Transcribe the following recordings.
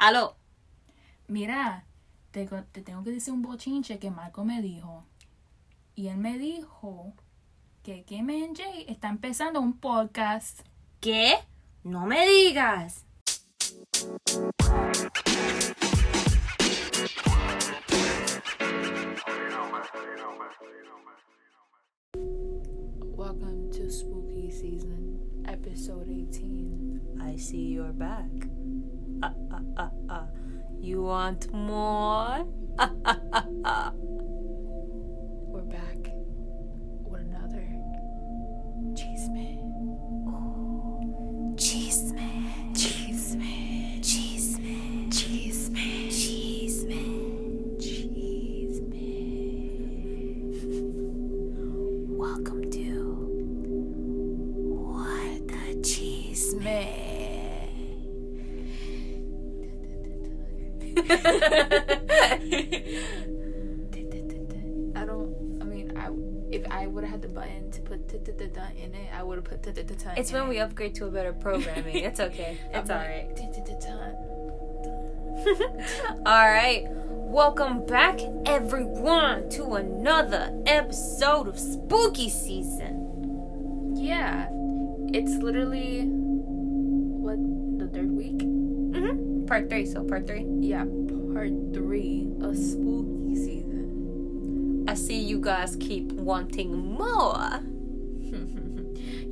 Aló. Mira, te, te tengo que decir un bochinche que Marco me dijo. Y él me dijo que Kim and Jay está empezando un podcast. ¿Qué? No me digas. Welcome to Spooky Season, episode 18. I see you're back. Uh, uh, uh, uh. You want more? in it, I would have put "t-t-t-t" It's in when we upgrade to a better programming. It's okay. It's all right. all right. Welcome back, everyone, to another episode of Spooky Season. Yeah, it's literally what the third week. Mm-hmm. Part three, so part three. Yeah, part three of spooky season. I see you guys keep wanting more.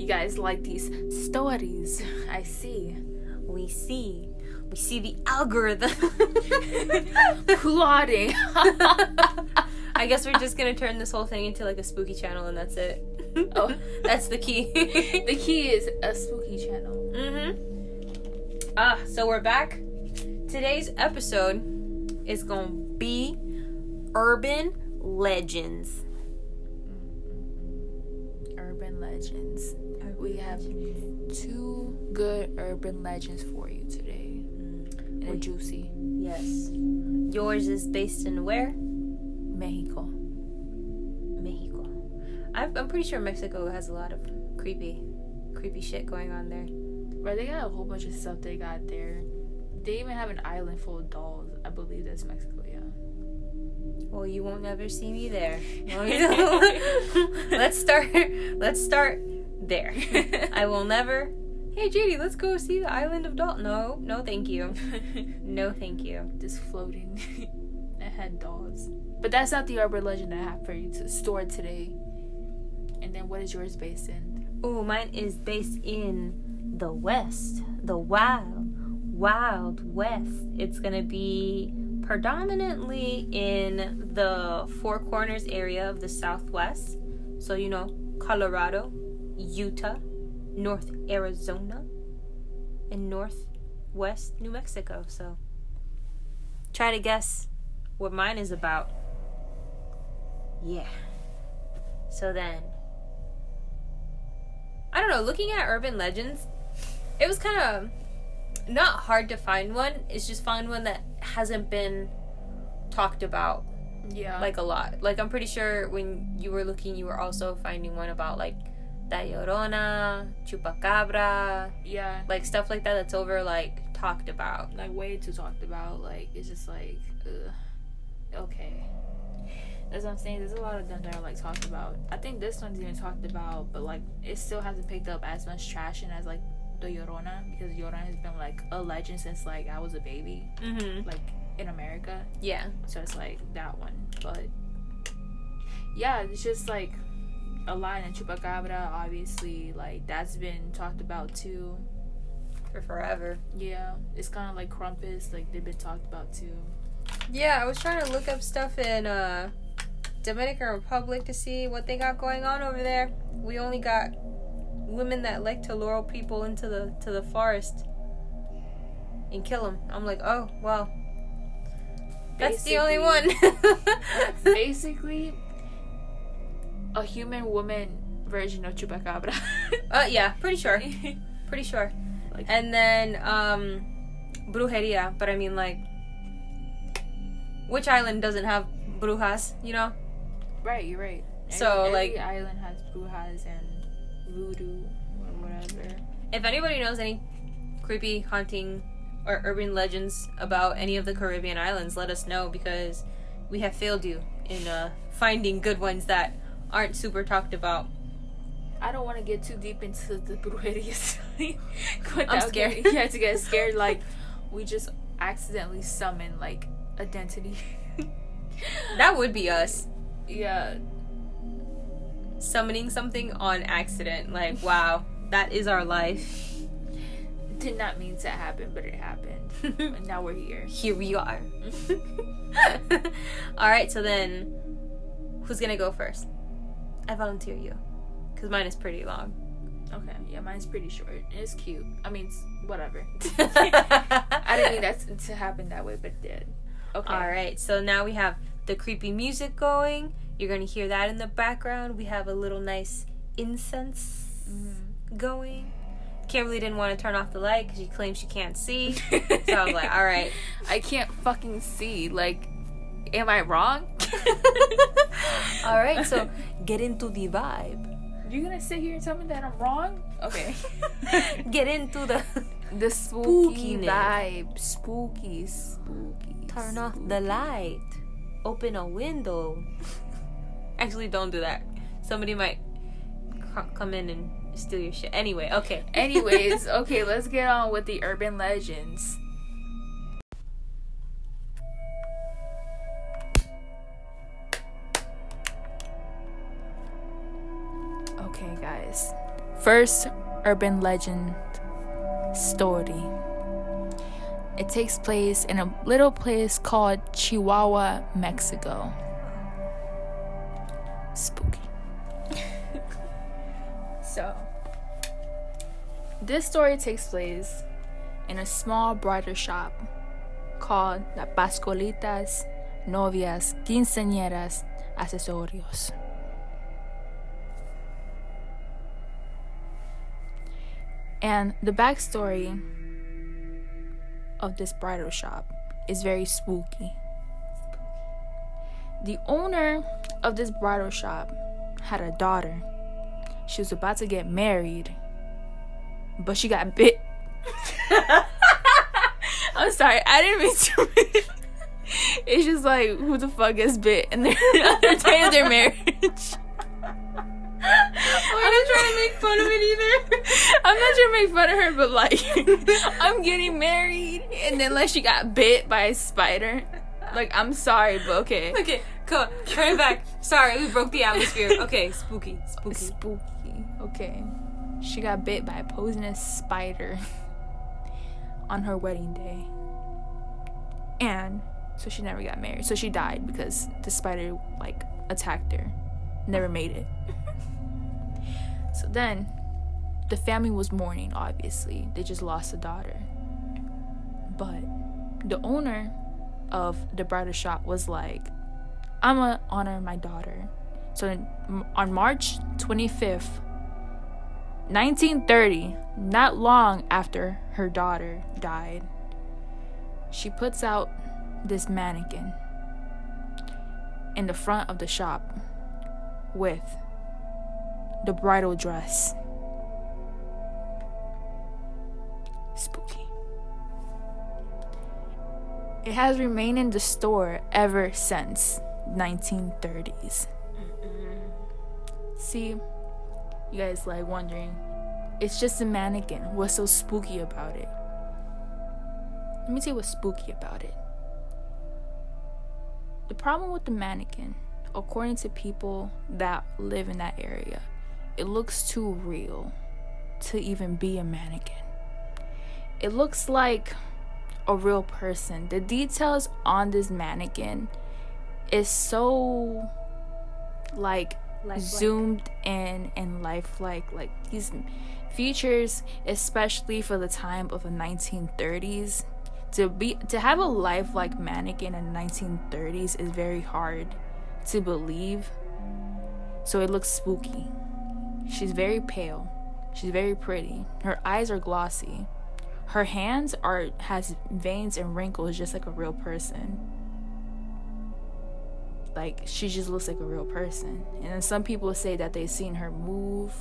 Guys like these stories? I see. We see. We see the algorithm. Plotting. I guess we're just gonna turn this whole thing into like a spooky channel and that's it. Oh. that's the key. the key is a spooky channel. Mm-hmm. Ah, so we're back. Today's episode is gonna be urban legends. Urban legends. We have two good urban legends for you today. Mm. They're juicy. Yes. Yours is based in where? Mexico. Mexico. I'm, I'm pretty sure Mexico has a lot of creepy, creepy shit going on there. Right, they got a whole bunch of stuff they got there. They even have an island full of dolls. I believe that's Mexico, yeah. Well, you won't ever see me there. let's start. Let's start there. I will never. Hey, JD, let's go see the island of Doll. No, no, thank you. No, thank you. Just floating. that had dolls. But that's not the urban legend I have for you to store today. And then what is yours based in? Oh, mine is based in the West, the wild, wild West. It's gonna be predominantly in the Four Corners area of the Southwest. So, you know, Colorado, Utah, North Arizona, and Northwest New Mexico. So, try to guess what mine is about. Yeah. So then, I don't know, looking at urban legends, it was kind of not hard to find one. It's just find one that hasn't been talked about Yeah. like a lot. Like I'm pretty sure when you were looking, you were also finding one about like La Llorona, Chupacabra, yeah. like stuff like that that's over like talked about. Like way too talked about. Like it's just like, ugh. okay. That's what I'm saying. There's a lot of them that are like talked about. I think this one's even talked about, but like it still hasn't picked up as much traction as like the Llorona because Llorona has been like a legend since like I was a baby, Mm-hmm. like in America. Yeah. So it's like that one. But yeah, it's just like a line in Chupacabra, obviously, like that's been talked about too. For forever. Yeah, it's kind of like Krampus, like they've been talked about too. Yeah, I was trying to look up stuff in uh Dominican Republic to see what they got going on over there. We only got women that like to lure people into the to the forest and kill them. I'm like, oh well, that's the only one. Basically, a human woman version of Chupacabra. uh, yeah, pretty sure, pretty sure. Like- and then um, brujeria, but I mean like, which island doesn't have brujas? You know? right, you're right. So, every like- island has brujas and voodoo or whatever. If anybody knows any creepy haunting or urban legends about any of the Caribbean islands, let us know because we have failed you in uh, finding good ones that aren't super talked about. I don't want to get too deep into the brujeria I'm scared. You have to get scared. Like we just accidentally summon like a identity. That would be us yeah. summoning something on accident. Like, wow, that is our life. Did not mean to happen, but it happened. and now we're here. Here we are. All right, so then who's gonna go first? I volunteer you, cause mine is pretty long. Okay, yeah, mine's pretty short. It's cute. I mean, it's whatever. I didn't mean that to- happen that way, but it did. Okay. All right, so now we have the creepy music going. You're gonna hear that in the background. We have a little nice incense mm-hmm. going. Kimberly didn't want to turn off the light because she claims she can't see. So I was like, all right. I can't fucking see. Like, am I wrong? all right, so get into the vibe. You're gonna sit here and tell me that I'm wrong? Okay. Get into the. the spooky vibe. Spooky, spooky. Turn off the light. Open a window. Actually, don't do that. Somebody might c- come in and steal your shit. Anyway, okay. Anyways, okay, let's get on with the urban legends. Okay, guys. First urban legend story. It takes place in a little place called Chihuahua, Mexico. Spooky. so, this story takes place in a small bridal shop called La Pascualitas Novias Quinceañeras Accesorios. And the backstory of this bridal shop is very spooky. The owner of this bridal shop had a daughter. She was about to get married, but she got bit. I'm sorry, I didn't mean to. it's just like who the fuck gets bit and the day of their marriage. I'm not trying to make fun of it either. I'm not trying to make fun of her, but like, I'm getting married, and then like she got bit by a spider. Like, I'm sorry, but okay. Okay, come. Turn it back. Sorry, we broke the atmosphere. Okay, spooky, spooky. Spooky. Okay. She got bit by a poisonous spider on her wedding day. And so she never got married. So she died because the spider like attacked her. Never made it. So then the family was mourning, obviously. They just lost a daughter. But the owner of the bridal shop was like, I'm gonna honor my daughter. So on March 25th, 1930, not long after her daughter died, she puts out this mannequin in the front of the shop with the bridal dress. Spooky. It has remained in the store ever since 1930s. See, you guys like wondering, it's just a mannequin. What's so spooky about it? Let me tell you what's spooky about it. The problem with the mannequin, according to people that live in that area, it looks too real to even be a mannequin. It looks like a real person. The details on this mannequin is so like Lifelike. zoomed in and lifelike like these features especially for the time of the 1930s to be to have a lifelike mannequin in the 1930s is very hard to believe so it looks spooky she's very pale. She's very pretty. Her eyes are glossy. Her hands are has veins and wrinkles just like a real person. Like she just looks like a real person. And then some people say that they've seen her move.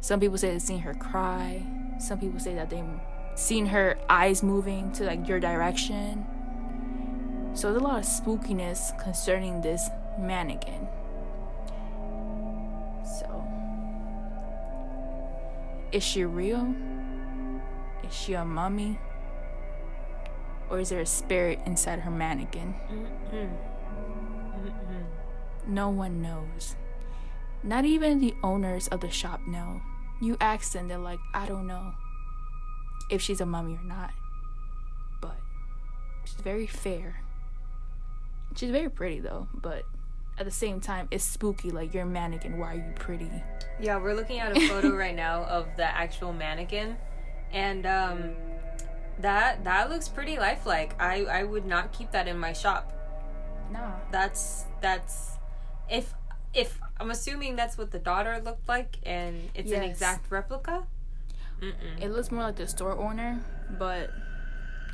Some people say they've seen her cry. Some people say that they've seen her eyes moving to like your direction. So there's a lot of spookiness concerning this mannequin. So, is she real? Is she a mummy? Or is there a spirit inside her mannequin? No one knows. Not even the owners of the shop know. You ask them, they're like, I don't know if she's a mummy or not. But she's very fair. She's very pretty though, but at the same time, it's spooky. Like you're a mannequin. Why are you pretty? Yeah, we're looking at a photo right now of the actual mannequin, and um, that that looks pretty lifelike. I I would not keep that in my shop. Nah. That's that's if if I'm assuming that's what the daughter looked like, and it's an exact replica. Mm-mm. It looks more like the store owner, but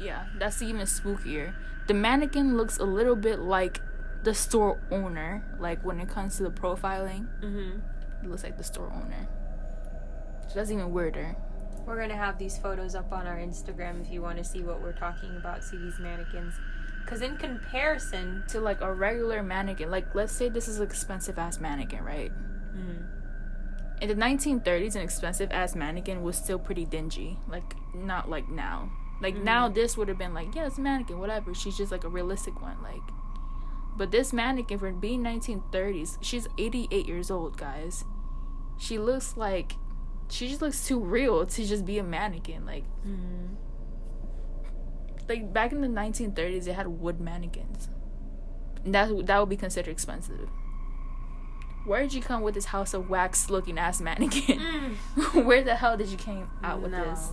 yeah, that's even spookier. The mannequin looks a little bit like the store owner, like when it comes to the profiling, Mm-hmm. it looks like the store owner. So that's even weirder. We're gonna have these photos up on our Instagram if you want to see what we're talking about. See these mannequins, because in comparison, To like a regular mannequin, like let's say this is an expensive ass mannequin, right? mm, In the 1930s, an expensive ass mannequin was still pretty dingy. Like, not like now. Like, now this would have been like, yeah, it's a mannequin, whatever. She's just like a realistic one. Like, but this mannequin, for being 1930s, she's 88 years old, guys. She looks like, she just looks too real to just be a mannequin. Like, mm, like back in the 1930s, they had wood mannequins. And that, that would be considered expensive. Where did you come with this house of wax looking ass mannequin? mm. Where the hell did you came out with No. this?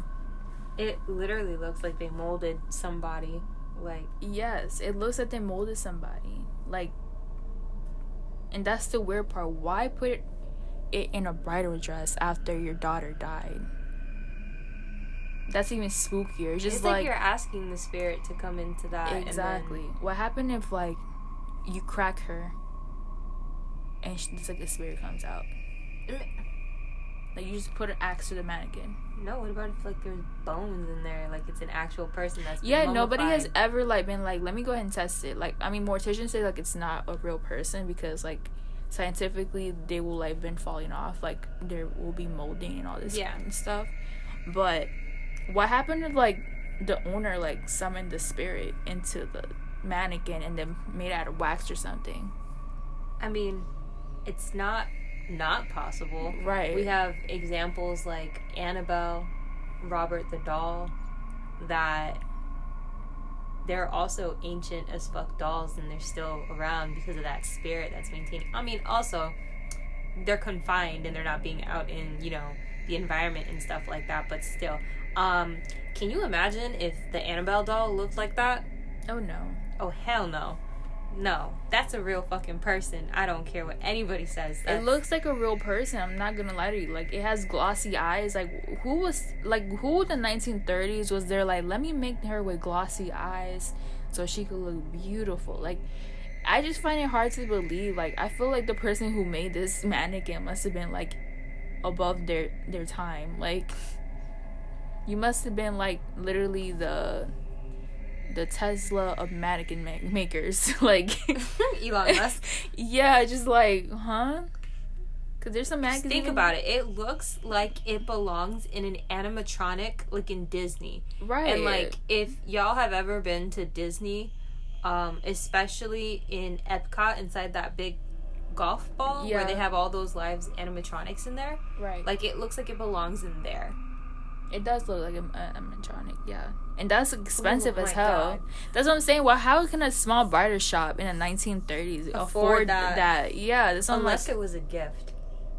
It literally looks like they molded somebody. Like, Yes, it looks like they molded somebody. Like, and that's the weird part. Why put it in a bridal dress after your daughter died? That's even spookier. It's just it's like, like, you're asking the spirit to come into that. and then- exactly. What happened if like you crack her and she, it's like the spirit comes out? Mm. Like you just put an axe to the mannequin. no, what about if like there's bones in there? Like it's an actual person that's Yeah, nobody has ever like been like, let me go ahead and test it. Like, I mean, morticians say like it's not a real person because like scientifically they will like been falling off. Like there will be molding and all this Yeah. and stuff. But what happened if like the owner like summoned the spirit into the mannequin and then made it out of wax or something? I mean, it's not not possible. Right. We have examples like Annabelle, Robert the doll, that they're also ancient as fuck dolls and they're still around because of that spirit that's maintained. I mean, also, they're confined and they're not being out in, you know, the environment and stuff like that, but still. Um, can you imagine if the Annabelle doll looked like that? Oh no. Oh, hell no. No, that's a real fucking person. I don't care what anybody says. It looks like a real person. I'm not gonna lie to you. Like it has glossy eyes. Like who was like who in the 1930s was there? Like let me make her with glossy eyes so she could look beautiful. Like I just find it hard to believe. Like I feel like the person who made this mannequin must have been like above their their time. Like you must have been like literally the the Tesla of mannequin ma- makers. like Elon Musk. yeah, just like, huh? Cause there's some Just think about it. It looks like it belongs in an animatronic, like in Disney. right? And like, if y'all have ever been to Disney, um, especially in Epcot, inside that big golf ball where they have all those lives animatronics in there, right, like it looks like it belongs in there. It does look like a, a animatronic, yeah. And that's oh expensive Oh as hell. God. That's what I'm saying. Well, how can a small bridal shop in the 1930s afford, Afford that. that. Yeah, that's Unless like, it was a gift.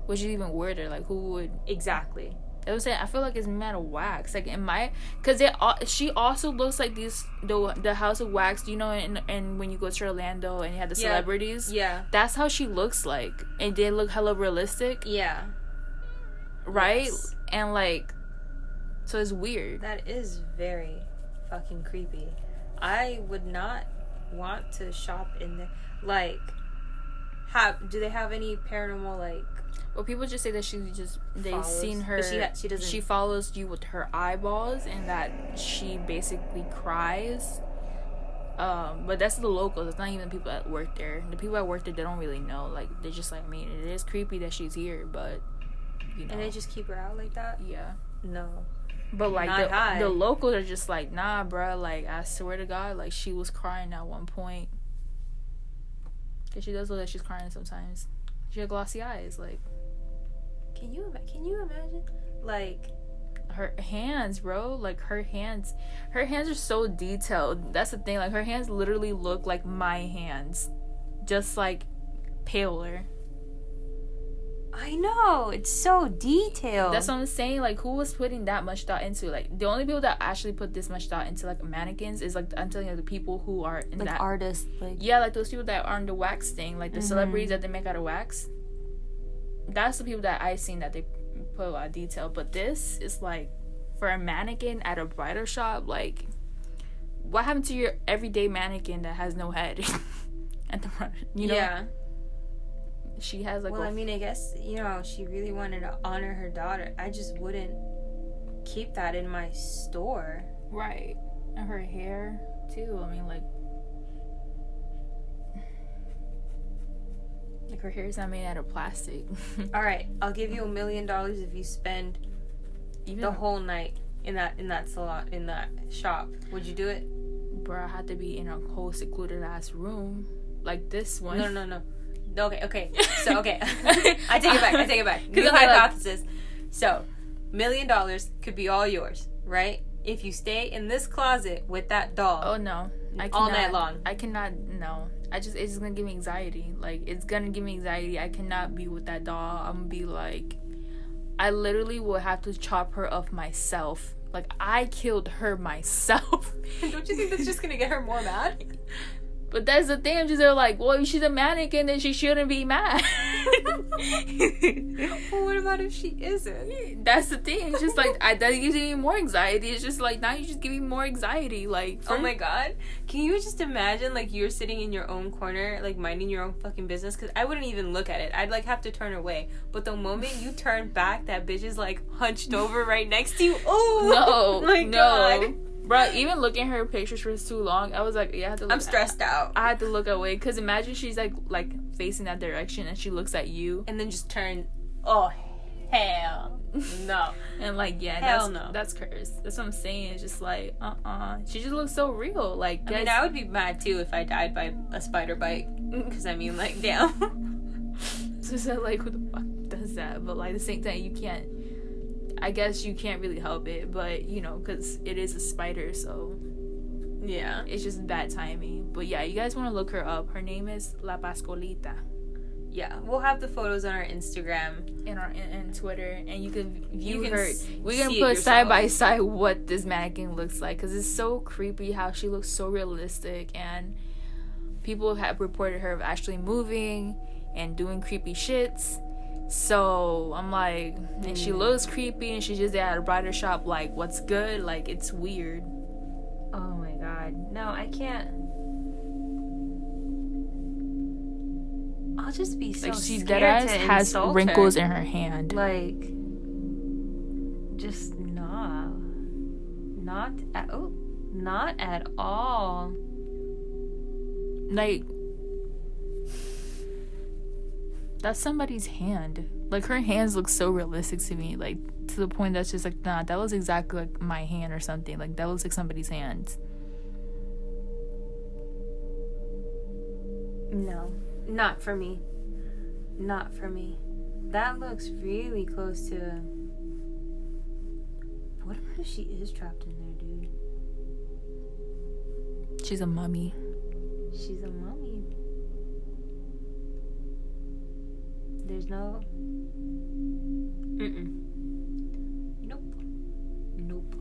which is even weirder. Like, who would? Exactly. I was saying, I feel like it's made of wax. Like, in my, cause it, she also looks like these the the House of Wax. You know, and and when you go to Orlando and you have the Yeah. celebrities, Yeah. that's how she looks like, and they look hella realistic. Yeah. right? Yes. And like, so it's weird. That is very fucking creepy. I would not want to shop in there. Like, have? Do they have any paranormal like? Well, people just say that she just they Follows. seen her. But she she doesn't- She follows you with her eyeballs, and that she basically cries. Um, but that's the locals. It's not even the people that work there. The people that work there, they don't really know. Like they're just like, I mean, it is creepy that she's here, but you know, And they just keep her out like that? yeah. No. But like Not the, high. the locals are just like, nah, bruh. Like I swear to God, like she was crying at one point. Cause she does look like she's crying sometimes. She had glossy eyes, like. Can you can you imagine? Like her hands, bro. Like her hands, her hands are so detailed. That's the thing. Like her hands literally look like my hands, just like paler. I know it's so detailed. That's what I'm saying. Like who was putting that much thought into? Like the only people that actually put this much thought into like mannequins is like I'm telling you the people who are in like that. artists. Like yeah, like those people that are in the wax thing, like the Mhm. celebrities that they make out of wax. That's the people that I've seen that they put a lot of detail. But this is like for a mannequin at a bridal shop, like what happened to your everyday mannequin that has no head? at the front, you know, yeah. She has like well, a I mean, I guess you know she really wanted to honor her daughter. I just wouldn't keep that in my store. right, and her hair too. I mean, like. Like her hair is not made out of plastic. All right, I'll give you a million dollars if you spend Even the whole night in that in that salon in that shop. Would you do it? bro, I had to be in a whole secluded ass room like this one. No, no, no. no. Okay, okay. So okay, I take it back. I take it back. New like- hypothesis. So, million dollars could be all yours, right? If you stay in this closet with that doll Oh no, I all cannot, night long. I cannot. No, I just it's just gonna give me anxiety. Like it's gonna give me anxiety. I cannot be with that doll. I'm gonna be like, I literally will have to chop her up myself. Like I killed her myself. Don't you think that's just gonna get her more mad? But that's the thing. I'm just there like, well, if she's a mannequin, then she shouldn't be mad. well, what about if she isn't? That's the thing. It's just like I, that gives me more anxiety. It's just like now you just give me more anxiety. Like Oh my god. Can you just imagine like you're sitting in your own corner, like minding your own fucking business? Cause I wouldn't even look at it. I'd like have to turn away. But the moment you turn back, that bitch is like hunched over right next to you. Oh no, my no, god. Bro. Even looking at her pictures for too long, I was like, yeah, I had to. Look, I'm stressed out. I had to look away because imagine she's like like facing that direction and she looks at you And then just turn. Oh hell no. and like yeah, Hell that's no. that's cursed. That's what I'm saying. It's just like uh uh She just looks so real. Like I mean, I would be mad too if I died by a spider bite. Cause I mean, like, damn. So it's like, who the fuck does that? But like at the same time, you can't. I guess you can't really help it, but you know, because it is a spider, so yeah. it's just bad timing. But yeah, you guys want to look her up. Her name is La Pascualita Yeah. We'll have the photos on our Instagram. and our in Twitter, and you can view You can her. s- We're gonna put side by side what this mannequin looks like, because it's so creepy how she looks so realistic, and people have reported her of actually moving and doing creepy shits. So I'm like, and she mm. looks creepy, and she's just at a bridal shop. Like, what's good? Like, it's weird. Oh my god. No, I can't. I'll just be so Like, she scared dead ass has wrinkles her. in her hand. Like, just nah, not at oh, not at all. like that's somebody's hand like her hands look so realistic to me like to the point that's just like nah that was exactly like my hand or something like that looks like somebody's hands No, not for me. Not for me. That looks really close to. What if she is trapped in there, dude? she's a mummy She's a mummy. There's no. Mm-mm. Nope. Nope.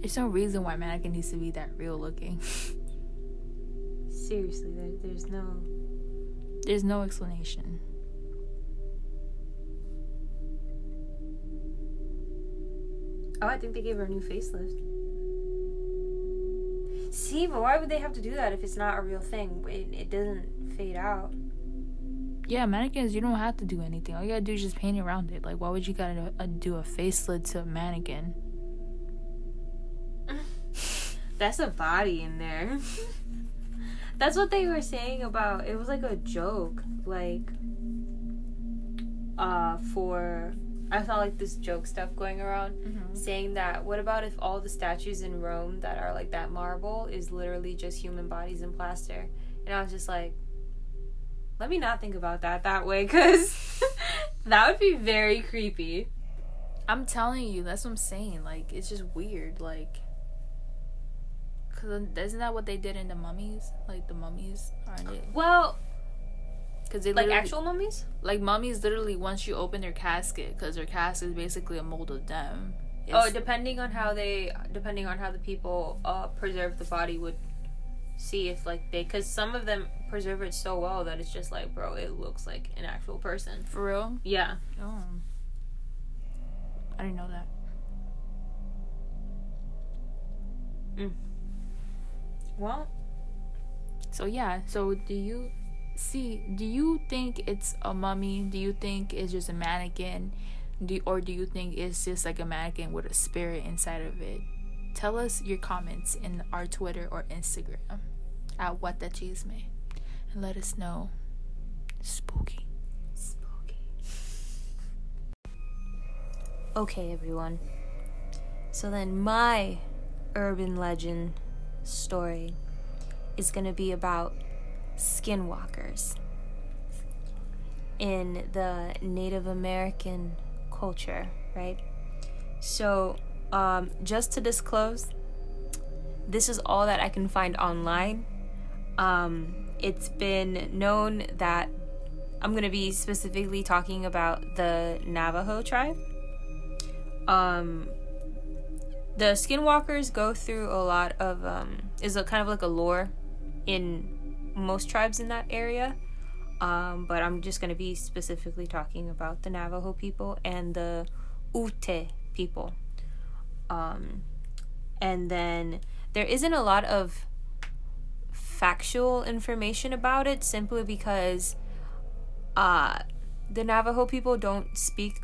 there's no reason why mannequin needs to be that real looking Seriously, there, there's no. there's no explanation Oh, I think they gave her a new facelift. See, but why would they have to do that if it's not a real thing? It, it doesn't fade out. Yeah, mannequins. You don't have to do anything. All you gotta do is just paint around it. Like, why would you gotta uh, do a facelift to a mannequin? That's a body in there. That's what they were saying about. It was like a joke, like, uh, for I saw like this joke stuff going around Mm-hmm. saying that what about if all the statues in Rome that are like that marble is literally just human bodies in plaster? And I was just like, let me not think about that that way because that would be very creepy. I'm telling you, that's what I'm saying. Like, it's just weird. Like, cause isn't that what they did in the mummies? Like the mummies, aren't it? Well, Because they like actual mummies? like mummies literally once you open their casket, because their casket is basically a mold of them. Oh, depending on how they, depending on how the people uh, preserve the body, would see if like they, because some of them preserve it so well that it's just like, bro, it looks like an actual person. for real. Yeah. Oh, I didn't know that. mm. Well, So yeah, so do you see do you think it's a mummy? Do you think it's just a mannequin? Do or do you think it's just like a mannequin with a spirit inside of it? Tell us your comments in our Twitter or Instagram at what the cheese may. And let us know. Spooky. spooky. Okay, everyone. So then, my urban legend story is going to be about skinwalkers in the Native American culture, right? So, um, just to disclose, this is all that I can find online. Um, it's been known that I'm going to be specifically talking about the Navajo tribe. Um, the skinwalkers go through a lot of um, is a kind of like a lore in most tribes in that area. Um, but I'm just going to be specifically talking about the Navajo people and the Ute people. Um, and then there isn't a lot of factual information about it simply because uh, the Navajo people don't speak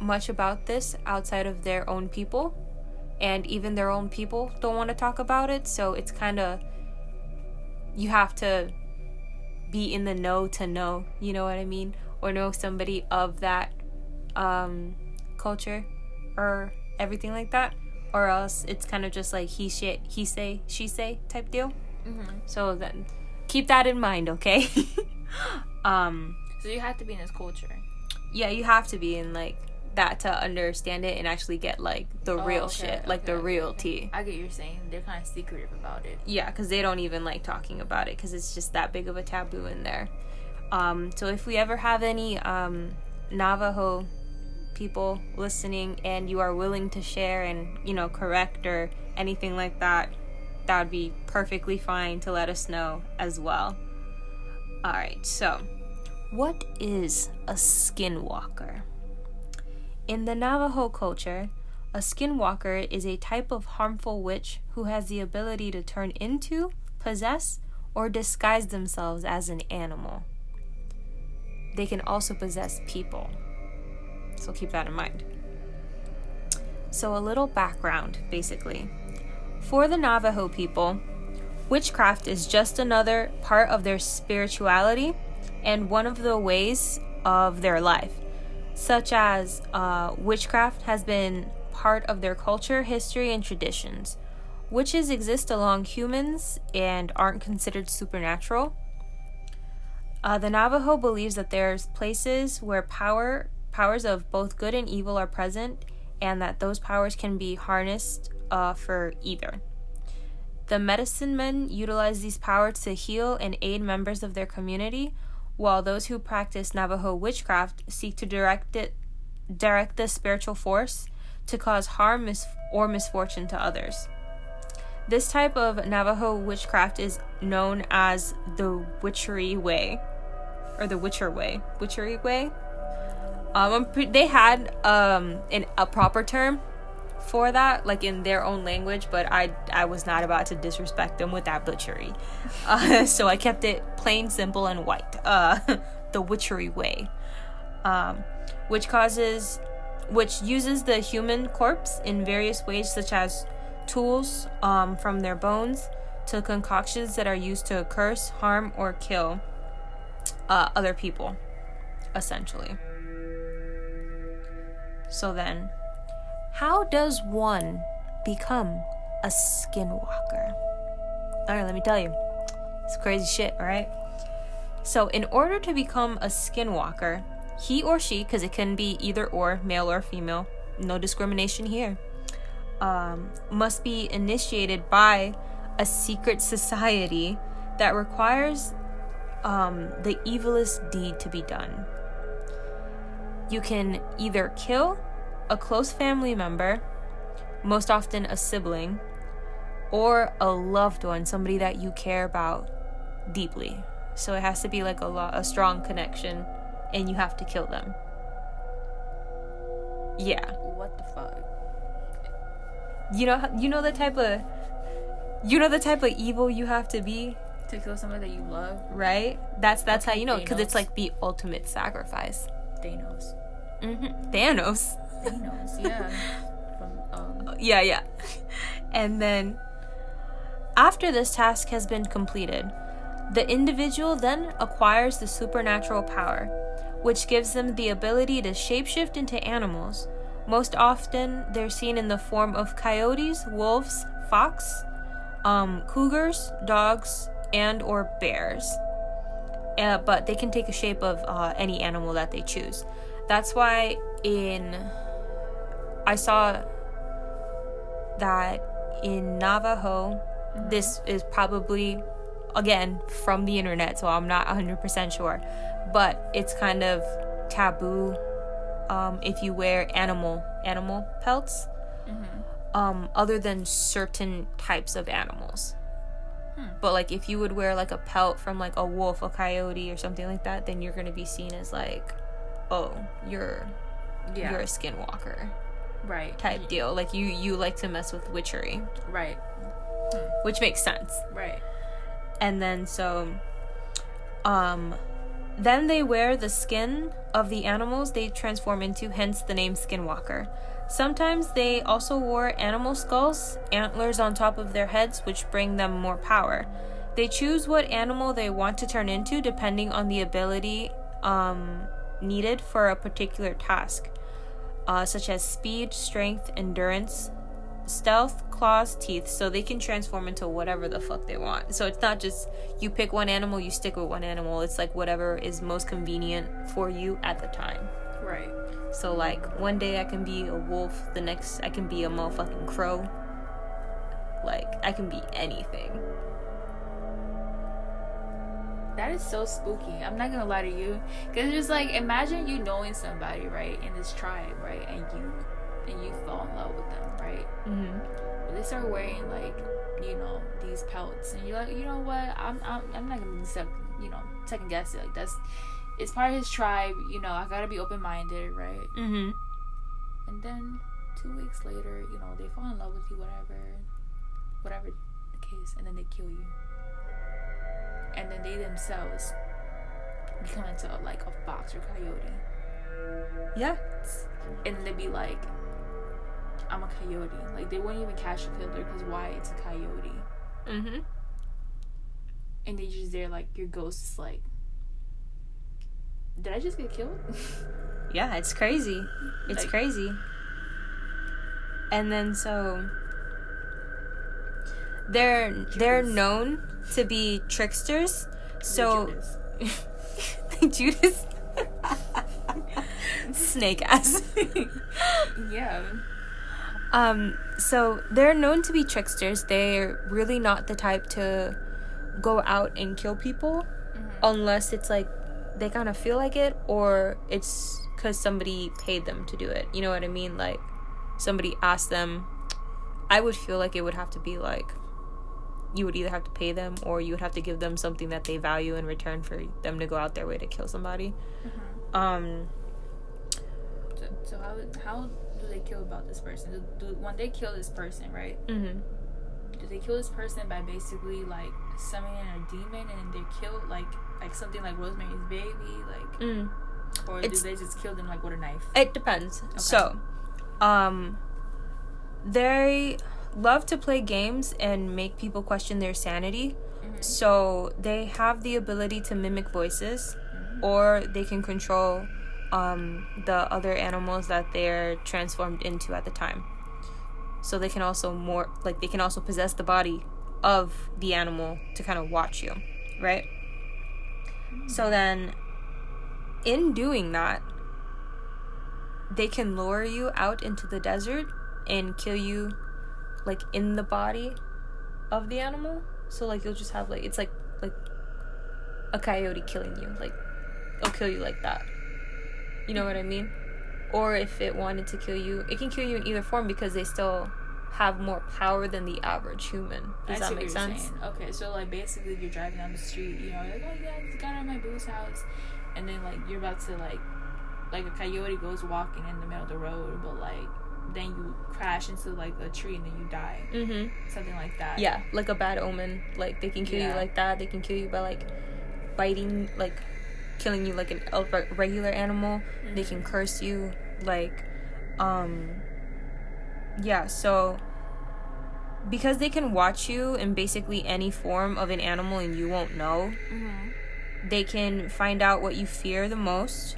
much about this outside of their own people, and even their own people don't want to talk about it. So it's kind of you have to be in the know to know, you know what I mean, or know somebody of that um, culture or everything like that, or else it's kind of just like he say he say she say type deal. Mm-hmm. So then keep that in mind, okay? um So you have to be in this culture. yeah, you have to be in like that to understand it and actually get like the Oh, real okay, shit, like okay, the okay, real tea. I get what you're saying. They're kind of secretive about it. Yeah, because they don't even like talking about it because it's just that big of a taboo in there. Um, so if we ever have any um, Navajo people listening and you are willing to share and you know correct or anything like that, that would be perfectly fine to let us know as well. All right, so what is a skinwalker? In the Navajo culture, a skinwalker is a type of harmful witch who has the ability to turn into, possess, or disguise themselves as an animal. They can also possess people. So keep that in mind. So, a little background basically. For the Navajo people, witchcraft is just another part of their spirituality and one of the ways of their life such as uh, witchcraft has been part of their culture, history, and traditions. Witches exist along humans and aren't considered supernatural. Uh, the Navajo believes that there's places where power powers of both good and evil are present, and that those powers can be harnessed uh, for either. The medicine men utilize these powers to heal and aid members of their community, while those who practice Navajo witchcraft seek to direct it direct the spiritual force to cause harm mis- or misfortune to others. This type of Navajo witchcraft is known as the witchery way or the witcher way. Witchery way. Um, they had um a proper term for that, like in their own language, but I I was not about to disrespect them with that butchery, uh, so I kept it plain, simple, and white. Uh, the witchery way, um, which causes, which uses the human corpse in various ways, such as tools um, from their bones to concoctions that are used to curse, harm, or kill uh, other people, essentially. So then, how does one become a skinwalker? All right, let me tell you. It's crazy shit, all right? So, in order to become a skinwalker, he or she, because it can be either or, male or female, no discrimination here, um, must be initiated by a secret society that requires um, the evilest deed to be done. You can either kill a close family member, most often a sibling, or a loved one, somebody that you care about deeply. So it has to be like a lot, a strong connection, and you have to kill them. Yeah. What the fuck? You know, you know the type of, you know the type of evil you have to be, To kill somebody that you love? right? That's that's how you know, because it's like the ultimate sacrifice. Thanos. Hmm Thanos. Thanos, yeah. From, um, Yeah, yeah. And then, after this task has been completed, the individual then acquires the supernatural power, which gives them the ability to shapeshift into animals. Most often, they're seen in the form of coyotes, wolves, fox, um, cougars, dogs, and or bears. Uh, but they can take a shape of uh, any animal that they choose. That's why in I saw that in Navajo, this is probably, again, from the internet, so I'm not 100% sure, but it's kind of taboo um, if you wear animal animal pelts, um, other than certain types of animals. But like if you would wear like a pelt from like a wolf, a coyote, or something like that, then you're gonna be seen as like, oh, you're yeah. you're a skinwalker right. type deal. Like you you like to mess with witchery, Right. which makes sense. Right. And then so um then they wear the skin of the animals they transform into, hence the name skinwalker. Sometimes they also wore animal skulls, antlers on top of their heads, which bring them more power. They choose what animal they want to turn into depending on the ability um, needed for a particular task, uh, such as speed, strength, endurance, stealth, claws, teeth, so they can transform into whatever the fuck they want. So it's not just you pick one animal, you stick with one animal. It's like whatever is most convenient for you at the time. Right. So like one day I can be a wolf, the next I can be a motherfucking crow. Like I can be anything. That is so spooky. I'm not gonna lie to you, because it's just like imagine you knowing somebody right in this tribe, right, and you and you fall in love with them, right? Mm-hmm. But they start wearing like you know these pelts, and you're like, you know what? I'm I'm, I'm not gonna sec- you know second guess it. Like that's it's part of his tribe. You know, I gotta be open minded, right? Mm-hmm. And then two weeks later, you know, they fall in love with you, whatever, whatever the case, and then they kill you. And then they themselves become into like a fox or coyote, Yeah. and then they be like, "I'm a coyote." Like they wouldn't even catch a killer because why? It's a coyote, Mm-hmm. and they just there like your ghost is like, "Did I just get killed?" Yeah, it's crazy. It's Like- crazy. And then so they're they're known to be tricksters. So Judas. Judas snake ass. yeah, um so they're known to be tricksters. They're really not the type to go out and kill people unless it's like they kind of feel like it or it's cuz somebody paid them to do it. You know what I mean? Like somebody asked them I would feel like it would have to be like you would either have to pay them or you would have to give them something that they value in return for them to go out their way to kill somebody. Um So, so how how do they kill about this person? Do, do when they kill this person, right? mhm. Do they kill this person by basically like summoning a demon and they're killed like like something like Rosemary's Baby, like, Mm. or It's- do they just kill them like with a knife? It depends. So, um, they love to play games and make people question their sanity. Mhm. So they have the ability to mimic voices, or they can control um, the other animals that they're transformed into at the time. So they can also more like they can also possess the body of the animal to kind of watch you, right? So then, in doing that, they can lure you out into the desert and kill you like in the body of the animal. So like you'll just have like it's like like a coyote killing you. Like it'll kill you like that. You know what i mean? Or if it wanted to kill you it can kill you in either form because they still have more power than the average human. Does I that make sense? saying. Okay, so like basically you're driving down the street, you know, like, oh yeah, I just got out of my boo's house. And then like you're about to like like a coyote goes walking in the middle of the road, but like then you crash into like a tree and then you die. mm-hmm Something like that. yeah like a bad omen like they can kill you like that they can kill you by like biting like killing you like an regular animal they can curse you like um yeah so because they can watch you in basically any form of an animal and you won't know Mm-hmm. they can find out what you fear the most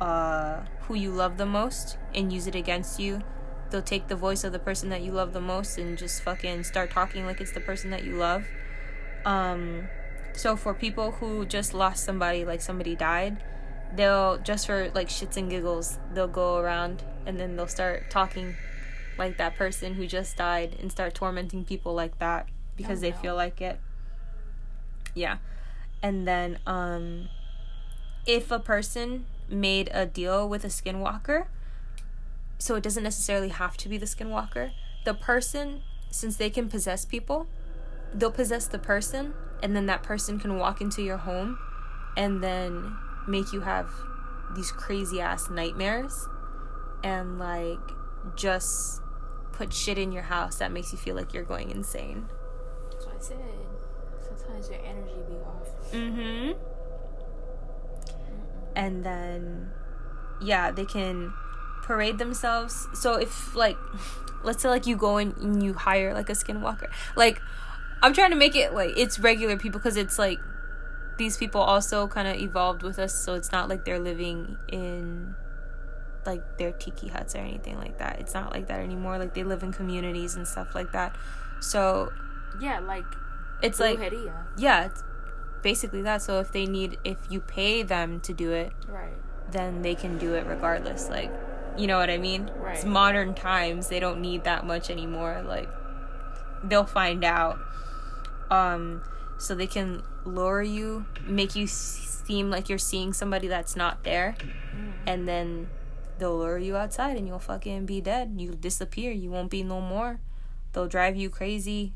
uh who you love the most and use it against you they'll take the voice of the person that you love the most and just fucking start talking like it's the person that you love. Um so for people who just lost somebody like somebody died they'll just for like shits and giggles they'll go around and then they'll start talking like that person who just died and start tormenting people like that because Oh, they no. feel like it. Yeah. And then um if a person made a deal with a skinwalker so it doesn't necessarily have to be the skinwalker the person since they can possess people they'll possess the person and then that person can walk into your home and then make you have these crazy ass nightmares and like just put shit in your house that makes you feel like you're going insane That's what I said. Sometimes your energy be off. Mm-hmm. And then, yeah, they can parade themselves. So if like, let's say like you go in and you hire like a skinwalker, like I'm trying to make it like it's regular people because it's like these people also kind of evolved with us, so it's not like they're living in like their tiki huts or anything like that. It's not like that anymore. Like they live in communities and stuff like that. So Yeah, like it's like yeah, it's basically that. So if they need, if you pay them to do it, Right. then they can do it regardless. Like, you know what I mean? It's modern times. They don't need that much anymore. Like, they'll find out. Um, so they can lure you, make you seem like you're seeing somebody that's not there, Mm. and then they'll lure you outside, and you'll fucking be dead. You disappear. You won't be no more. They'll drive you crazy.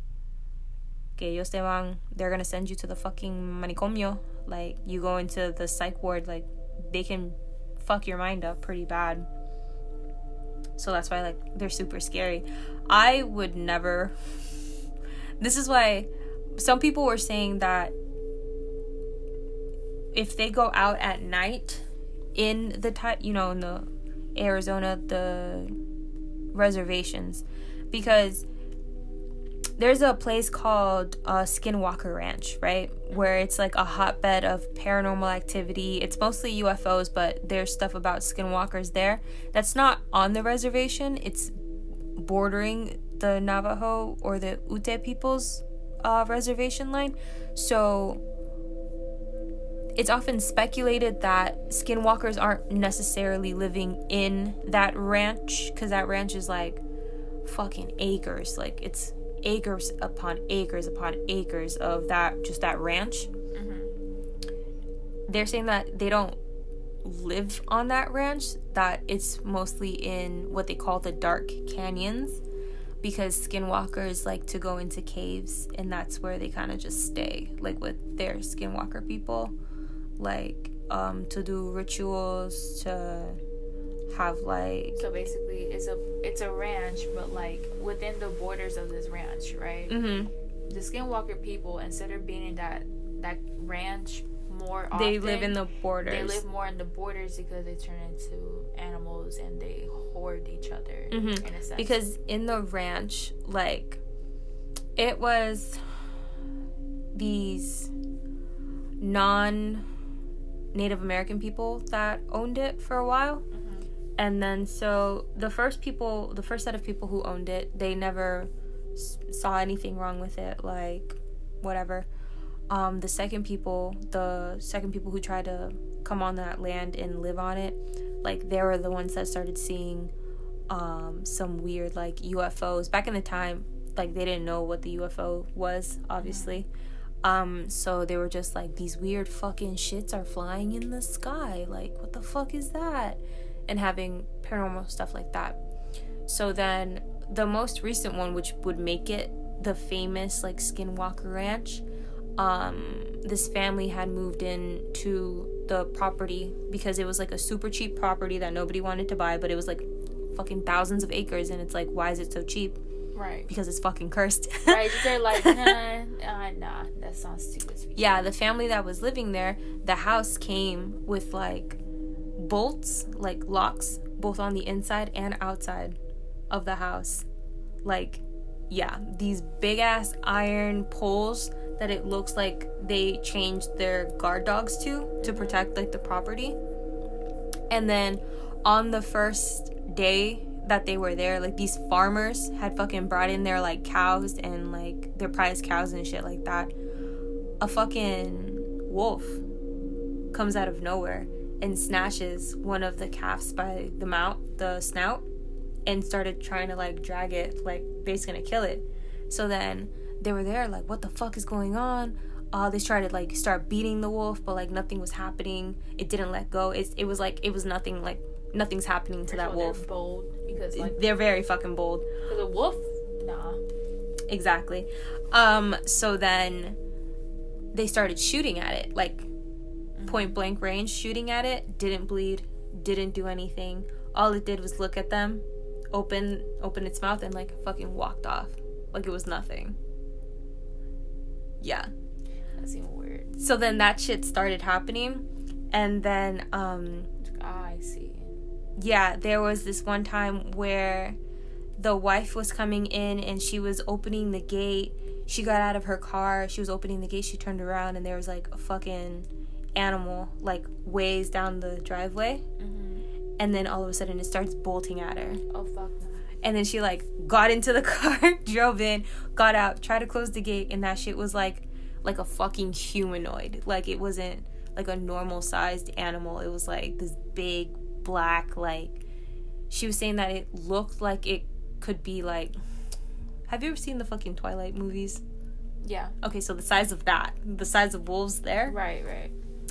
Que ellos te van. They're gonna send you to the fucking manicomio. Like you go into the psych ward. Like they can fuck your mind up pretty bad. So that's why like they're super scary. I would never. This is why some people were saying that if they go out at night in the you know in the Arizona the reservations because there's a place called uh, Skinwalker Ranch, right? Where it's like a hotbed of paranormal activity. It's mostly UFOs, but there's stuff about skinwalkers there. That's not on the reservation. It's bordering the Navajo or the Ute people's uh, reservation line. So it's often speculated that skinwalkers aren't necessarily living in that ranch because that ranch is like fucking acres. Like it's acres upon acres upon acres of that just that ranch. They're saying that they don't live on that ranch, that it's mostly in what they call the dark canyons because skinwalkers like to go into caves and that's where they kind of just stay like with their skinwalker people like um to do rituals to have like So basically, it's a it's a ranch, but like within the borders of this ranch, right? mhm the Skinwalker people, instead of being in that that ranch more they live in the borders. they live more in the borders because they turn into animals and they hoard each other Mhm. in a sense. because in the ranch like it was these non native american people that owned it for a while Mhm. And then so the first people the first set of people who owned it they never s- saw anything wrong with it like whatever. Um the second people the second people who tried to come on that land and live on it like they were the ones that started seeing um some weird like UFOs back in the time like they didn't know what the UFO was obviously. Um so they were just like these weird fucking shits are flying in the sky. Like what the fuck is that and having paranormal stuff like that. So then the most recent one which would make it the famous like skinwalker ranch um this family had moved in to the property because it was like a super cheap property that nobody wanted to buy but it was like fucking thousands of acres and it's like why is it so cheap? Right, because it's fucking cursed. Right. They're like, nah, uh, nah, that sounds too good to be yeah the family that was living there the house came with like bolts like locks both on the inside and outside of the house. Like yeah these big ass iron poles that it looks like they changed their guard dogs to to protect like the property. And then on the first day that they were there like these farmers had fucking brought in their like cows and like their prized cows and shit like that. A fucking wolf comes out of nowhere and snatches one of the calves by the mouth, the snout, and started trying to like drag it, like basically gonna kill it. So then they were there, like, what the fuck is going on? Uh, they started like start beating the wolf, but like nothing was happening. It didn't let go. It's it was like it was nothing like nothing's happening to that First of all, wolf. They're bold because like They're very fucking bold. cause a wolf, nah. Exactly. Um, so then they started shooting at it, like point blank range, shooting at it, didn't bleed, didn't do anything. All it did was look at them, open open its mouth and like fucking walked off. Like it was nothing. Yeah. That seemed weird. So then that shit started happening and then um Ah, I see. yeah, there was this one time where the wife was coming in and she was opening the gate. She got out of her car. She was opening the gate. She turned around and there was like a fucking animal like ways down the driveway. Mm-hmm. And then all of a sudden it starts bolting at her. Oh fuck no. And then she like got into the car, drove in, got out, tried to close the gate, and that shit was like like a fucking humanoid. Like it wasn't like a normal sized animal. It was like this big black like she was saying that it looked like it could be like have you ever seen the fucking Twilight movies? Yeah. Okay, so the size of that, the size of wolves there, Right. Right.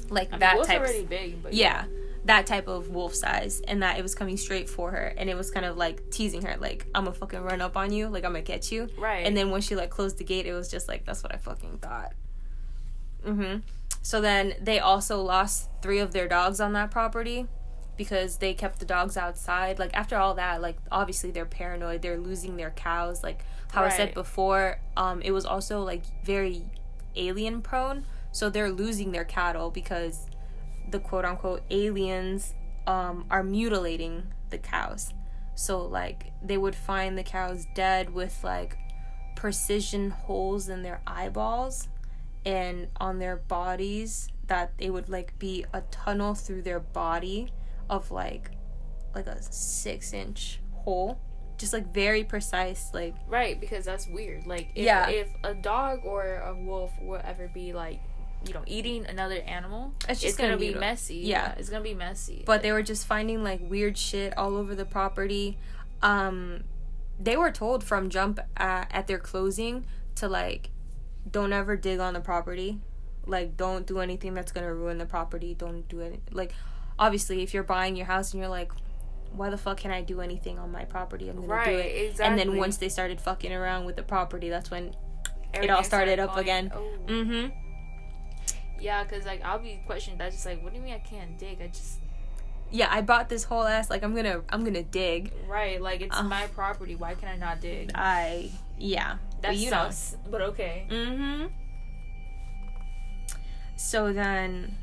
Like I that type. already big, but yeah, that type of wolf size, and that it was coming straight for her, and it was kind of like teasing her, like I'm gonna fucking run up on you, like I'm gonna get you. Right. And then when she like closed the gate, it was just like that's what I fucking thought. Mm Mhm. So then they also lost three of their dogs on that property because they kept the dogs outside. Like after all that, like obviously they're paranoid. They're losing their cows. Like how I said before, um, it was also like very alien prone. So they're losing their cattle because the quote unquote aliens um, are mutilating the cows. So like they would find the cows dead with like precision holes in their eyeballs and on their bodies that they would like be a tunnel through their body of like like a six inch hole just like very precise like Right, because that's weird. Like, if, Yeah. if a dog or a wolf will ever be like, you know, eating another animal, It's it's, just gonna, gonna be mutilate. messy. Yeah. it's gonna be messy. but they were just finding like weird shit all over the property um they were told from jump at, at their closing to like don't ever dig on the property like don't do anything that's gonna ruin the property don't do it like obviously if you're buying your house and you're like why the fuck can i do anything on my property i'm gonna do it exactly. and then once they started fucking around with the property that's when Everything all started up again. Oh. mm-hmm Yeah, because like I'll be questioned. That's just like, what do you mean I can't dig? I just yeah i bought this whole ass like i'm gonna i'm gonna dig right, like it's my property. Why can I not dig? i yeah That but sucks. But okay. Mm-hmm. So then,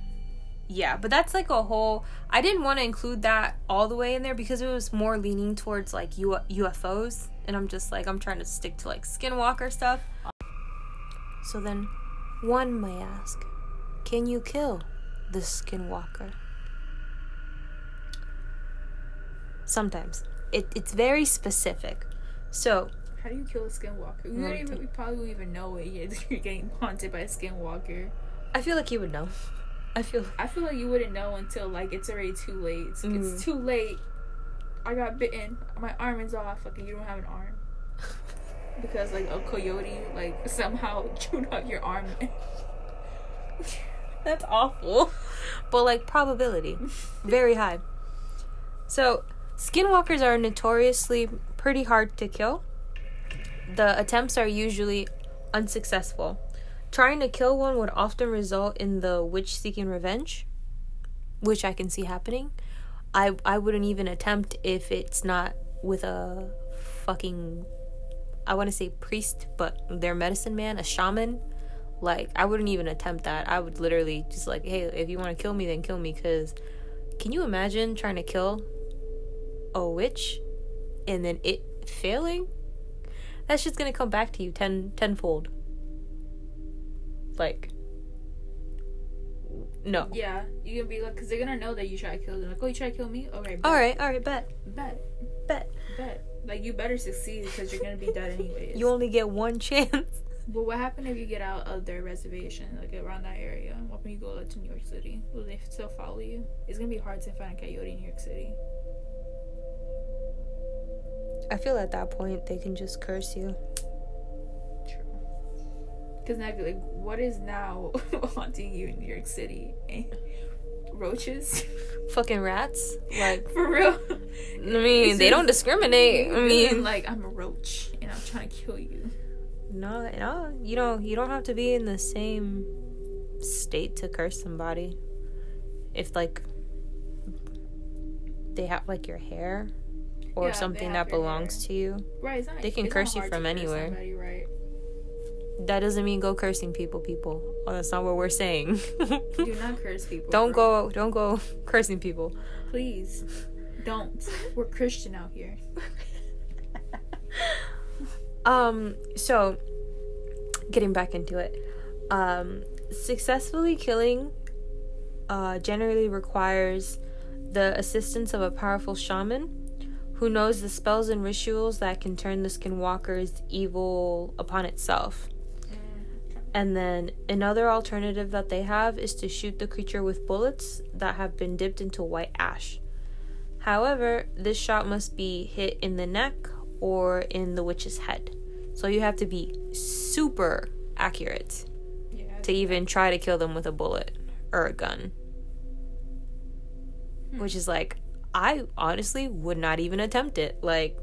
yeah, but that's like a whole. I didn't want to include that all the way in there because it was more leaning towards like U- UFOs, and I'm just like I'm trying to stick to like Skinwalker stuff. So then, one may ask, can you kill the Skinwalker? Sometimes it, it's very specific. So How do you kill a skinwalker? We, don't even, we probably won't even know it yet. You're getting haunted by a skinwalker. I feel like you would know. I feel I feel like you wouldn't know until like it's already too late. It's, Mm. it's too late. I got bitten. My arm is off. Like you don't have an arm because like a coyote like somehow chewed out your arm. That's awful. But like probability, very high. So, skinwalkers are notoriously pretty hard to kill. The attempts are usually unsuccessful. Trying to kill one would often result in the witch seeking revenge, which I can see happening. I I wouldn't even attempt if it's not with a fucking I want to say priest, but their medicine man, a shaman. Like I wouldn't even attempt that. I would literally just like, hey, if you want to kill me, then kill me. Cause can you imagine trying to kill a witch and then it failing? That's just gonna come back to you ten tenfold. Like, no. yeah, you're gonna be like, cause they're gonna know that you try to kill them. Like, oh, you try to kill me? Okay, bet, All right, all right, bet, bet, bet. bet. Like you better succeed because you're gonna be dead anyways. You only get one chance. But what happened if you get out of their reservation, like around that area? What when you go like, to New York City? Will they still follow you? It's gonna be hard to find a coyote in New York City. I feel at that point they can just curse you. True. Because now, like, what is now haunting you in New York City? Roaches? Fucking rats. Like, For real? I mean, they don't discriminate. I mean, like, I'm a roach and I'm trying to kill you. No, no, you don't. You don't have to be in the same state to curse somebody. If like they have like your hair or Yeah, something that belongs to you, Right, not, They can curse you from curse anywhere. Somebody, right? that doesn't mean go cursing people. People, oh, that's not what we're saying. Do not curse people. don't bro. go. Don't go cursing people. Please. Don't. We're Christian out here. Um, so getting back into it, um, successfully killing uh, generally requires the assistance of a powerful shaman who knows the spells and rituals that can turn the skinwalker's evil upon itself. And then another alternative that they have is to shoot the creature with bullets that have been dipped into white ash. However, this shot must be hit in the neck or in the witch's head. So you have to be super accurate Yeah. to even try to kill them with a bullet or a gun. Hmm. Which is like, I honestly would not even attempt it. Like,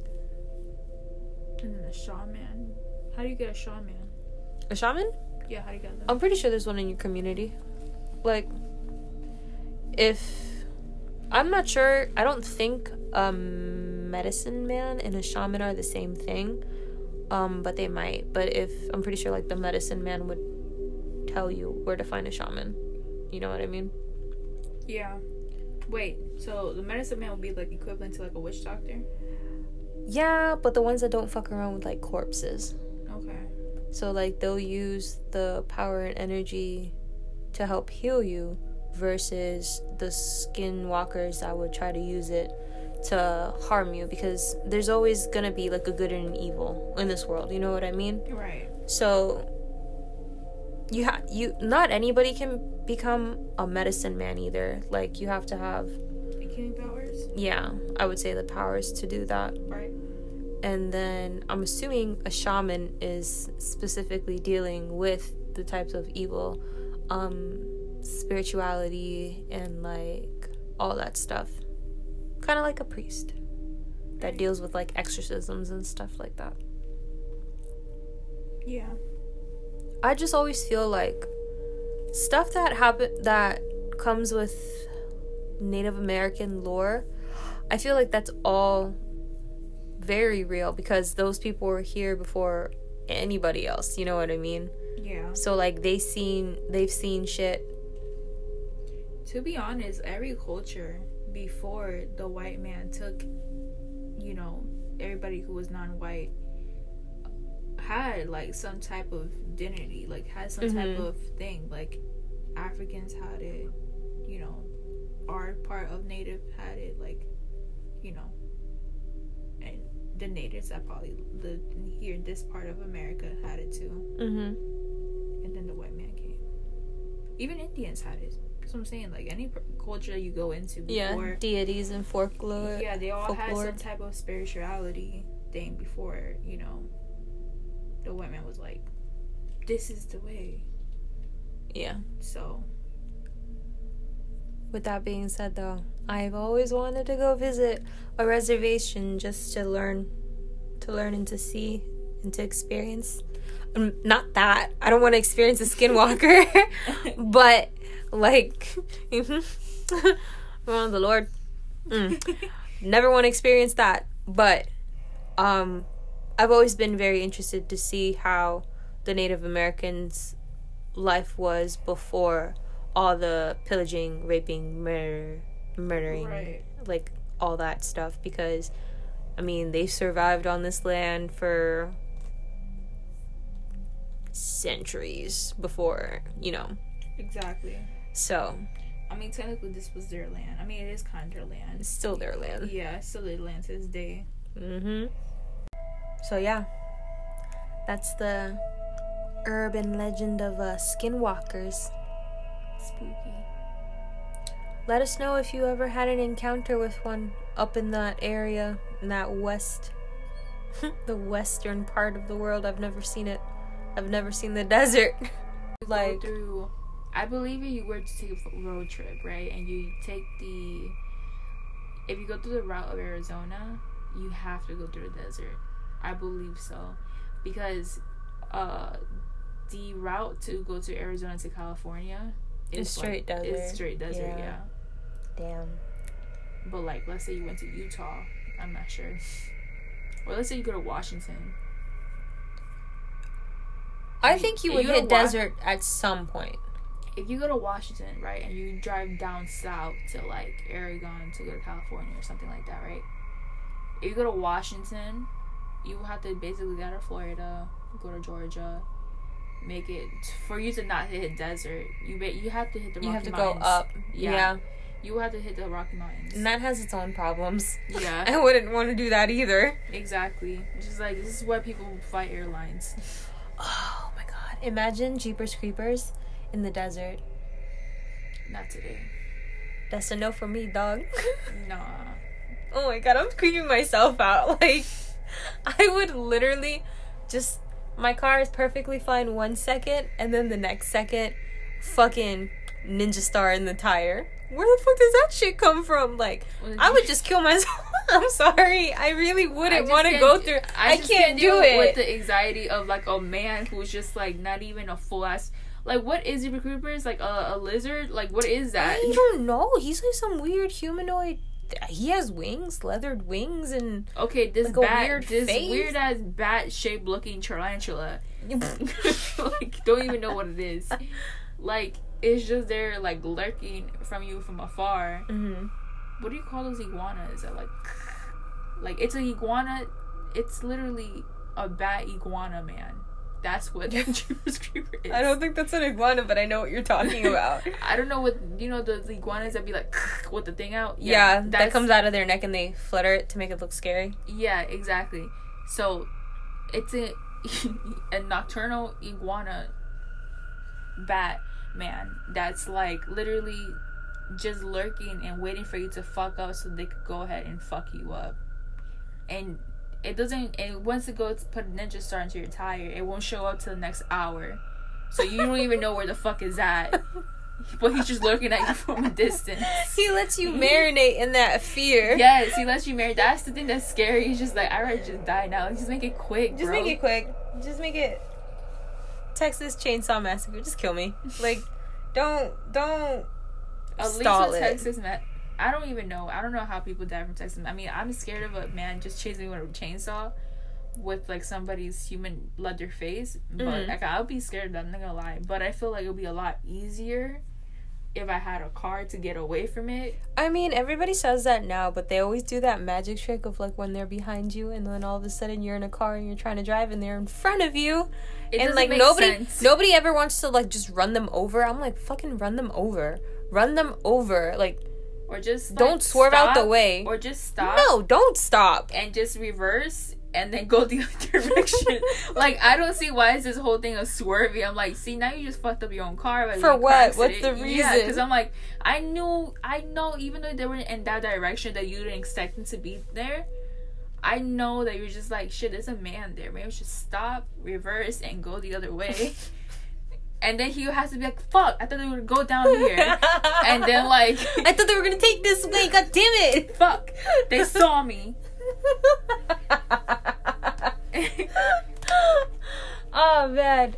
And then a shaman. How do you get a shaman? a shaman? Yeah, how do you get them? I'm pretty sure there's one in your community. Like, if I'm not sure, I don't think a medicine man and a shaman are the same thing. Um, but they might. But if I'm pretty sure, like the medicine man would tell you where to find a shaman. You know what I mean? yeah. Wait, so the medicine man would be like equivalent to like a witch doctor? Yeah, but the ones that don't fuck around with like corpses. Okay. So like they'll use the power and energy to help heal you versus the skinwalkers that would try to use it to harm you because there's always gonna be like a good and an evil in this world. You know what I mean? Right. So you ha- you not anybody can become a medicine man either. Like you have to have healing powers? yeah, I would say the powers to do that. Right. and then I'm assuming a shaman is specifically dealing with the types of evil, um, spirituality, and like all that stuff. Kind of like a priest that deals with like exorcisms and stuff like that. Yeah. I just always feel like stuff that happen that comes with Native American lore. I feel like that's all very real because those people were here before anybody else. You know what I mean? Yeah. So like they seen they've seen shit. To be honest, every culture before the white man took, you know, everybody who was non-white had like some type of identity, like had some type Mhm. of thing. Like Africans had it, you know, our part of native had it, like, you know, and the natives that probably lived here in this part of America had it too. Mm-hmm. and then the white man came. Even Indians had it. That's what I'm saying. Like any culture you go into Yeah, deities and folklore. yeah, they all had some type of spirituality thing before you know. The white man was like, "This is the way." yeah. So With that being said, though, I've always wanted to go visit a reservation just to learn, to learn and to see and to experience. Um, not that I don't want to experience a skinwalker, but like, oh the Lord, Mm. never want to experience that. But um, I've always been very interested to see how the Native Americans' life was before all the pillaging, raping, murder, murdering, Right. like all that stuff. Because, I mean, they survived on this land for centuries before, you know. exactly. So I mean, technically, this was their land. I mean, it is kind of their land. it's still their land. Yeah, it's still their land to this day. Mm-hmm. So yeah, that's the urban legend of uh, skinwalkers. Spooky. Let us know if you ever had an encounter with one up in that area, in that west, the western part of the world. I've never seen it. I've never seen the desert. like, through I believe if you were to take a road trip, right, and you take the if you go through the route of Arizona, you have to go through the desert. I believe so. Because uh the route to go to Arizona to California is It's straight like, desert. It's straight desert, Yeah. yeah. damn. But like let's say you went to Utah, I'm not sure. Or let's say you go to Washington. I think you you would to hit Wa- desert at some point. If you go to Washington, right, and you drive down south to like Oregon to go to California or something like that, right? If you go to Washington, you have to basically go to Florida, go to Georgia, make it for you to not hit desert. You ba- you have to hit the Rocky You have to Mountains. go up. Yeah. yeah. You have to hit the Rocky Mountains. And that has its own problems. yeah, I wouldn't want to do that either. exactly. Just like this is why people fight airlines. Oh my god. Imagine Jeepers Creepers in the desert. not today. That's a no for me, dog. Nah. oh my god, I'm creeping myself out. Like, I would literally just. My car is perfectly fine one second, and then the next second, fucking ninja star in the tire. Where the fuck does that shit come from? Like, I would just kill myself. I'm sorry. I really wouldn't want to go through. I, just can't, do it. with the anxiety of like a man who's just like not even a full ass. Like what is Zebra? Like a, a lizard? Like what is that? I don't know. He's like some weird humanoid. He has wings, leathered wings, and Okay, this Like bat, weird this face? weird ass bat shaped looking tarantula. like don't even know what it is. Like it's just there like lurking from you from afar. hmm What do you call those iguanas? That like, like it's an iguana. It's literally a bat iguana man. That's what Jeepers Creeper is. I don't think that's an iguana, but I know what you're talking about. I don't know what you know the, the iguanas that be like with the thing out. yeah, that comes out of their neck and they flutter it to make it look scary. Yeah, exactly. So it's a a nocturnal iguana bat man that's like literally just lurking and waiting for you to fuck up so they could go ahead and fuck you up. And it doesn't and once it goes put a ninja star into your tire, it won't show up till the next hour. So you don't even know where the fuck is at. But he's just looking at you from a distance. he lets you marinate in that fear. Yes, he lets you marinate That's the thing that's scary. He's just like, I'd rather just die now. Just make it quick. Just bro. make it quick. Just make it. Texas Chainsaw Massacre. Just kill me. Like, don't don't At least stall it. Texas, man. I don't even know. I don't know how people die from Texas. I mean, I'm scared of a man just chasing me with a chainsaw. with like somebody's human leather face, but Mhm. like I'll be scared. I'm not gonna lie, but I feel like it'll be a lot easier if I had a car to get away from it. I mean, everybody says that now, but they always do that magic trick of like when they're behind you, and then all of a sudden you're in a car and you're trying to drive, and they're in front of you, It and like make nobody, sense. nobody ever wants to like just run them over. I'm like, fucking run them over, run them over, like or just like, don't swerve out the way. or just stop. no, don't stop. and just reverse and then go the other direction. like I don't see why is this whole thing of swerving. I'm like, see now you just fucked up your own car. For a what? What's the Yeah, reason? because I'm like, I knew, I know, even though they were in that direction that you didn't expect them to be there. I know that you're just like shit. There's a man there. Maybe we should stop, reverse, and go the other way. and then he has to be like, "Fuck! I thought they would go down here." and then like, I thought they were gonna take this way. God damn it! fuck! They saw me. oh man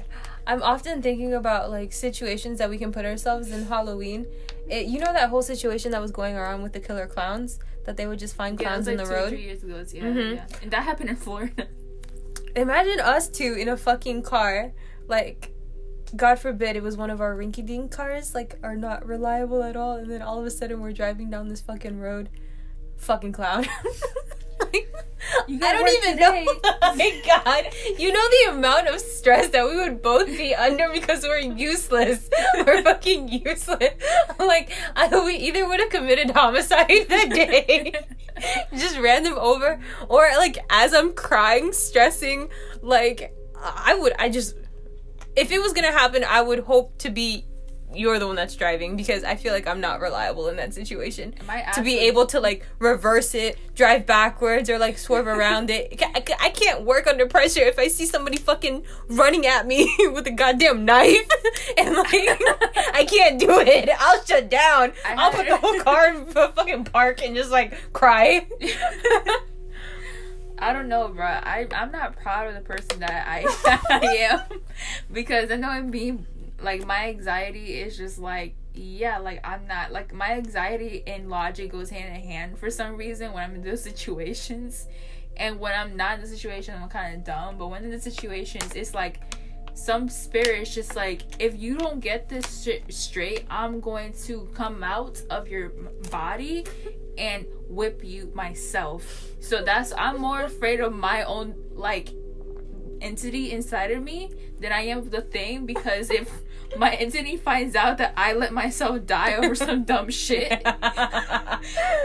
i'm often thinking about like situations that we can put ourselves in halloween it, you know that whole situation that was going around with the killer clowns that they would just find Yeah, clowns in like the two, road Three years ago, yeah, Mhm. yeah, and that happened in Florida. imagine us two in a fucking car like god forbid it was one of our rinky dink cars like are not reliable at all and then all of a sudden we're driving down this fucking road fucking clown Like, I don't even today. know. Oh my god. You know the amount of stress that we would both be under because we're useless. We're fucking useless. Like, I, we either would have committed homicide that day, just ran them over, or like as I'm crying, stressing, like, I would, I just, if it was gonna happen, I would hope to be you're the one that's driving because I feel like I'm not reliable in that situation to be able to like reverse it, drive backwards, or like swerve around it. I can't work under pressure if I see somebody fucking running at me with a goddamn knife and like I can't do it. I'll shut down. I I'll put the whole car in a fucking park and just like cry. I don't know, bro. I I'm not proud of the person that I, I am because I know it being like my anxiety is just like yeah, like I'm not like my anxiety and logic goes hand in hand for some reason when I'm in those situations, and when I'm not in the situation, I'm kind of dumb. But when in the situations, it's like some spirits just like if you don't get this shit straight, I'm going to come out of your body and whip you myself. So that's I'm more afraid of my own like entity inside of me than I am of the thing because if my entity finds out that I let myself die over some dumb shit,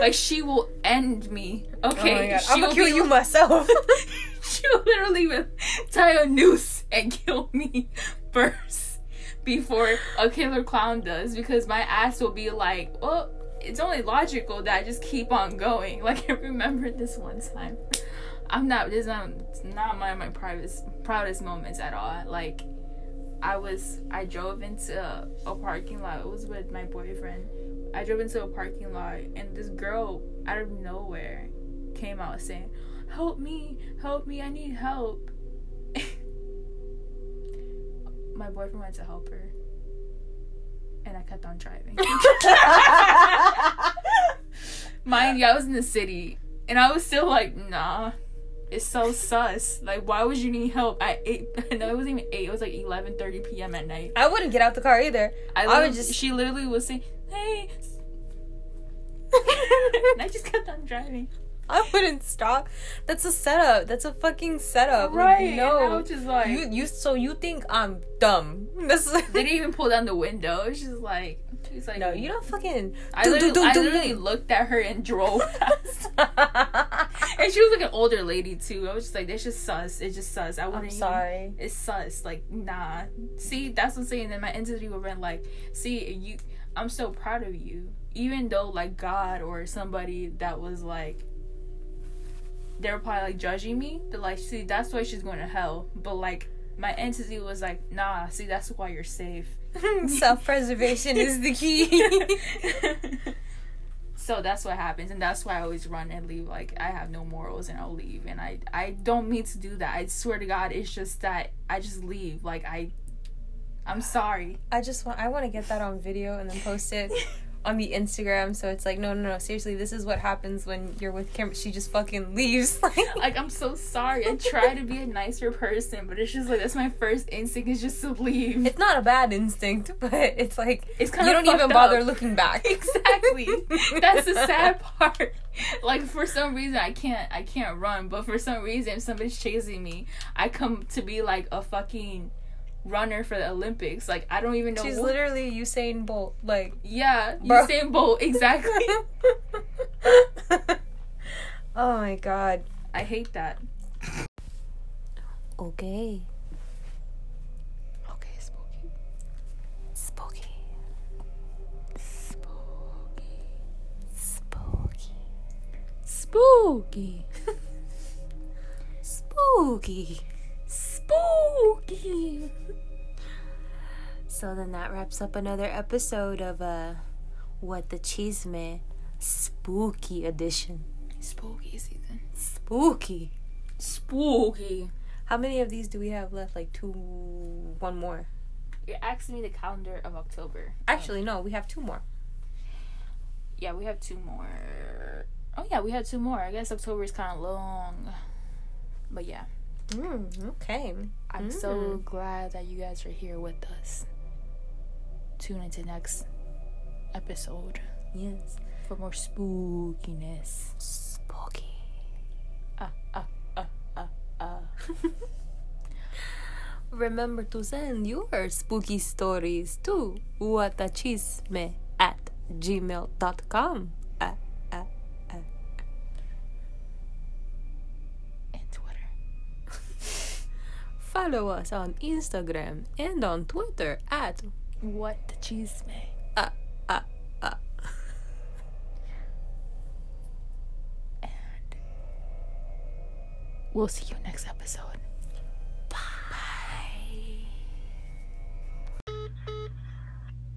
like she will end me. Okay, oh I'm she gonna Oh kill you like- myself. she'll literally will tie a noose and kill me first before a killer clown does because my ass will be like, well, it's only logical that I just keep on going. Like I remember this one time. I'm not this is not it's not one of my proudest proudest moments at all. Like I was I drove into a, a parking lot. It was with my boyfriend. I drove into a parking lot and this girl out of nowhere came out saying, "Help me, help me, I need help." my boyfriend went to help her. And I kept on driving. Mind you, I was in the city and I was still like, nah. It's so sus. Like, why would you need help at eight? No, it wasn't even eight. It was like eleven thirty p.m. at night. I wouldn't get out the car either. I, I would just- She literally was saying, "Hey," and I just kept on driving. I wouldn't stop. That's a setup. That's a fucking setup. Like, Right? no. And like, you you so you think I'm dumb? This is- they didn't even pull down the window. She's like, she's like, no, you don't fucking. I do, literally, do, do, I literally looked at her and drove past. and she was like an older lady too. I was just like, this just sus. It's just sus." I wouldn't. I'm even- sorry. It's sus. Like, nah. See, that's what I'm saying. Then my entity would been like, "See, you. I'm so proud of you. Even though like God or somebody that was like." They were probably like judging me. They're like, see, that's why she's going to hell. But like, my entity was like, nah, see, that's why you're safe. Self preservation is the key. so that's what happens and that's why i always run and leave like i have no morals and i'll leave and i i don't mean to do that. I swear to god it's just that i just leave like i i'm sorry. I just want I want to get that on video and then post it on the Instagram. So it's like, no, no, no. Seriously, this is what happens when you're with Kim. She just fucking leaves. like I'm so sorry. I try to be a nicer person, but it's just like that's my first instinct is just to leave. It's not a bad instinct, but it's like It's kind you don't even bother up. looking back. exactly. That's the sad part. Like for some reason I can't I can't run, but for some reason if somebody's chasing me, I come to be like a fucking runner for the Olympics. Like I don't even know. She's what- literally Usain Bolt. Like, yeah, Bro. Usain Bolt exactly. oh my god. I hate that. Okay. Okay, spooky. Spooky. Spooky. Spooky. Spooky. Spooky. Spooky. So then that wraps up another episode of uh What the Chisme Spooky Edition. Spooky season. Spooky. Spooky. How many of these do we have left? Like two one more. You're asking me the calendar of October. Actually no, we have two more. Yeah, we have two more. Oh yeah, we have two more. I guess October is kind of long, but yeah, Mm, okay. I'm so glad that you guys are here with us. Tune into next episode Yes. for more spookiness. Spooky. Ah ah ah ah ah. Remember to send your spooky stories to whatachisme at gmail.com. Follow us on Instagram and on Twitter at What the Chisme. uh, uh, uh. And we'll see you next episode.